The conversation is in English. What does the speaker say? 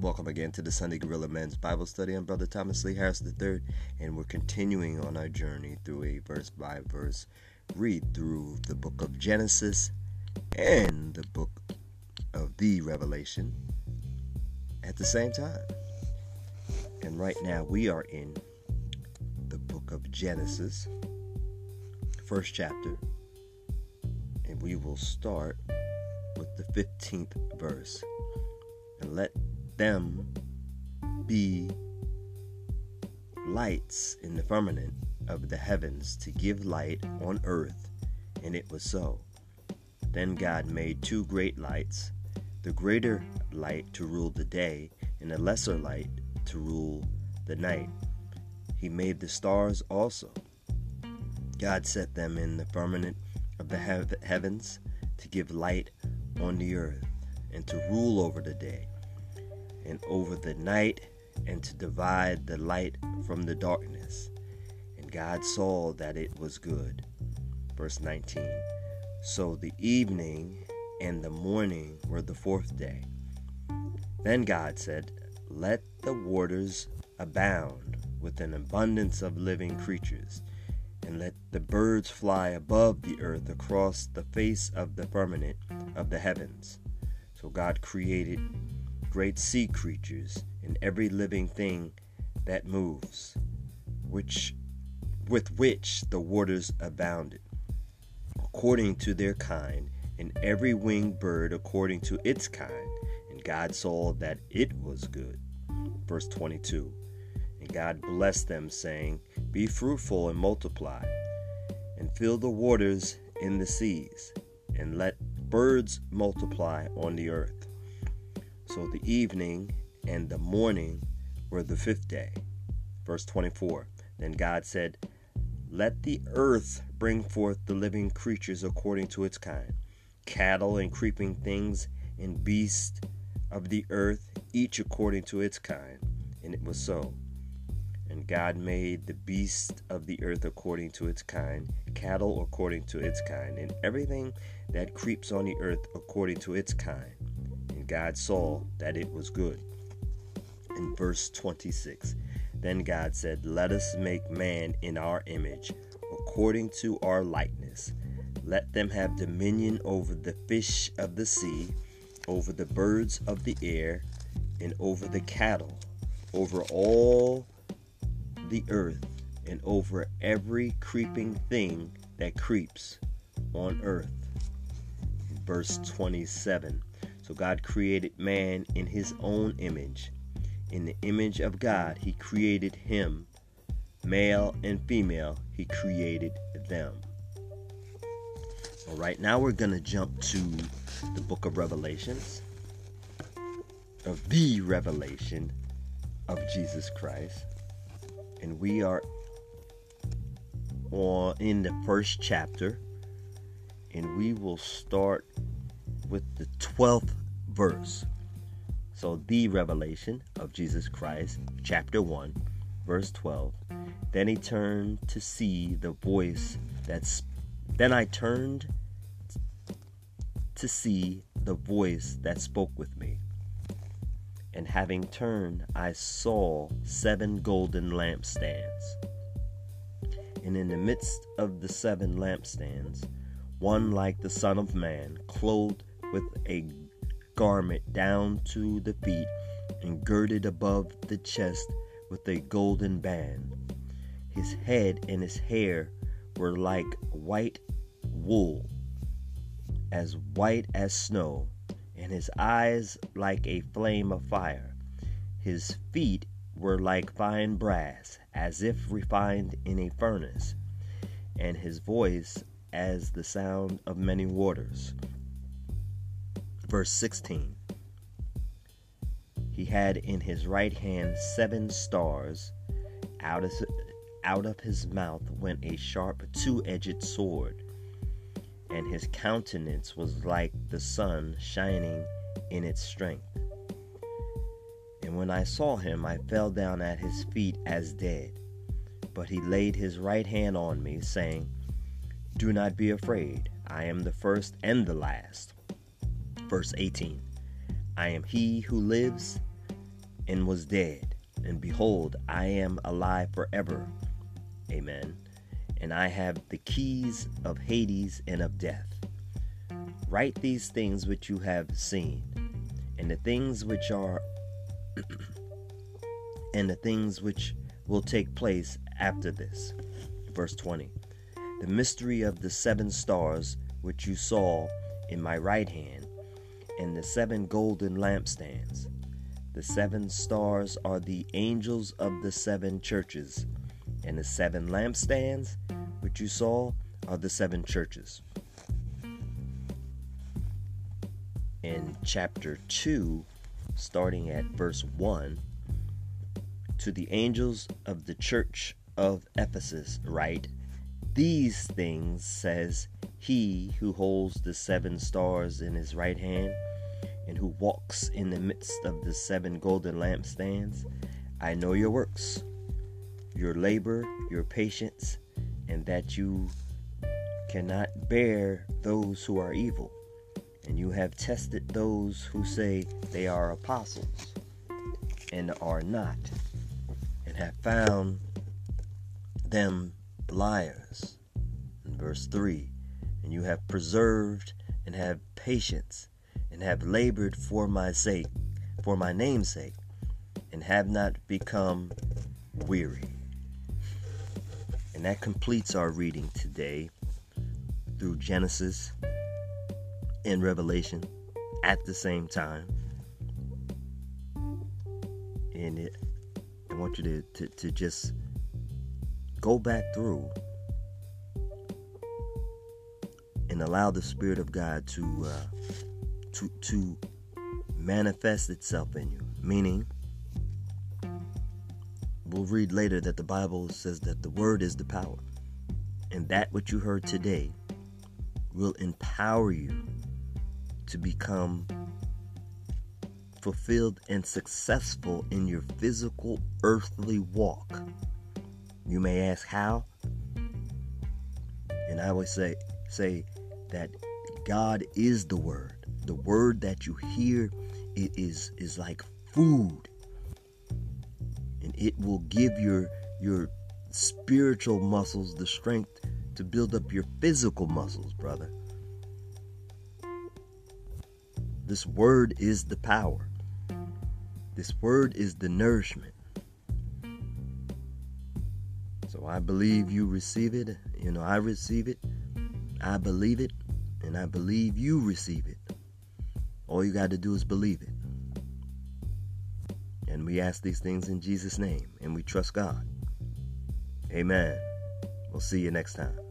Welcome again to the Sunday Gorilla Men's Bible Study. I'm Brother Thomas Lee Harris III, and we're continuing on our journey through a verse by verse read through the book of Genesis and the book of the Revelation at the same time. And right now we are in the book of Genesis, first chapter, and we will start with the 15th verse. And let them be lights in the firmament of the heavens to give light on earth. And it was so. Then God made two great lights the greater light to rule the day, and the lesser light to rule the night. He made the stars also. God set them in the firmament of the heavens to give light on the earth, and to rule over the day and over the night, and to divide the light from the darkness. And God saw that it was good. Verse 19 So the evening and the morning were the fourth day. Then God said, Let the waters abound with an abundance of living creatures, and let the birds fly above the earth across the face of the firmament of the heavens. So God created great sea creatures, and every living thing that moves, which with which the waters abounded, according to their kind, and every winged bird according to its kind. And God saw that it was good. Verse 22 And God blessed them, saying, Be fruitful and multiply, and fill the waters in the seas, and let birds multiply on the earth. So the evening and the morning were the fifth day. Verse 24 Then God said, Let the earth bring forth the living creatures according to its kind, cattle and creeping things, and beasts of the earth, each according to its kind. And it was so. And God made the beasts of the earth according to its kind, cattle according to its kind, and everything that creeps on the earth according to its kind. God saw that it was good. In verse 26, then God said, Let us make man in our image, according to our likeness. Let them have dominion over the fish of the sea, over the birds of the air, and over the cattle, over all the earth, and over every creeping thing that creeps on earth. Verse 27 so God created man in his own image. In the image of God, he created him. Male and female, he created them. All right, now we're going to jump to the book of Revelations, of the revelation of Jesus Christ. And we are in the first chapter, and we will start with the 12th verse. So, the revelation of Jesus Christ, chapter 1, verse 12. Then he turned to see the voice that's. Then I turned to see the voice that spoke with me. And having turned, I saw seven golden lampstands. And in the midst of the seven lampstands, one like the Son of Man, clothed with a garment down to the feet and girded above the chest with a golden band. His head and his hair were like white wool, as white as snow, and his eyes like a flame of fire. His feet were like fine brass, as if refined in a furnace, and his voice as the sound of many waters verse 16. He had in his right hand seven stars. Out of, out of his mouth went a sharp two edged sword, and his countenance was like the sun shining in its strength. And when I saw him, I fell down at his feet as dead. But he laid his right hand on me, saying, Do not be afraid. I am the first and the last verse 18 I am he who lives and was dead, and behold, I am alive forever. Amen. And I have the keys of Hades and of death. Write these things which you have seen, and the things which are, and the things which will take place after this. Verse 20 The mystery of the seven stars which you saw in my right hand, and the seven golden lampstands. The seven stars are the angels of the seven churches, and the seven lampstands which you saw are the seven churches. In chapter 2, starting at verse 1, to the angels of the church of Ephesus, write, These things says he who holds the seven stars in his right hand and who walks in the midst of the seven golden lampstands. I know your works, your labor, your patience, and that you cannot bear those who are evil. And you have tested those who say they are apostles and are not, and have found them liars. In verse 3 And you have preserved and have patience and have labored for my sake, for my name's sake, and have not become weary. And that completes our reading today through Genesis and Revelation at the same time. And it, I want you to, to, to just go back through and allow the Spirit of God to uh, to to manifest itself in you. Meaning, we'll read later that the Bible says that the Word is the power, and that what you heard today will empower you to become fulfilled and successful in your physical earthly walk. You may ask how? And I always say say that God is the word. The word that you hear it is is like food. And it will give your your spiritual muscles the strength to build up your physical muscles, brother. This word is the power. This word is the nourishment. I believe you receive it. You know, I receive it. I believe it. And I believe you receive it. All you got to do is believe it. And we ask these things in Jesus' name. And we trust God. Amen. We'll see you next time.